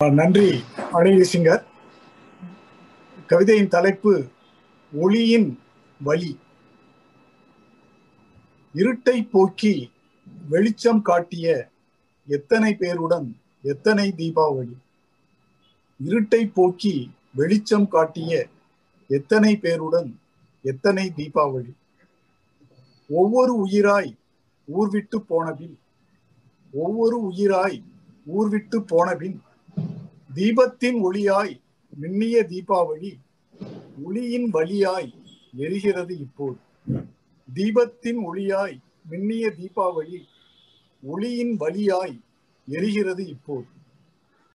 நன்றி அழகிரி சிங்கர். கவிதையின் தலைப்பு ஒளியின் வழி இருட்டை போக்கி வெளிச்சம் காட்டிய எத்தனை பேருடன் எத்தனை தீபாவளி. இருட்டை போக்கி வெளிச்சம் காட்டிய எத்தனை பேருடன் எத்தனை தீபாவளி. ஒவ்வொரு உயிராய் ஊர்விட்டு போனபின் ஒவ்வொரு உயிராய் ஊர்விட்டு போனபின் தீபத்தின் ஒளியாய் மின்னிய தீபாவளி ஒளியின் வழியாய் எரிகிறது இப்போது. தீபத்தின் ஒளியாய் மின்னிய தீபாவளி ஒளியின் வழியாய் எரிகிறது இப்போது.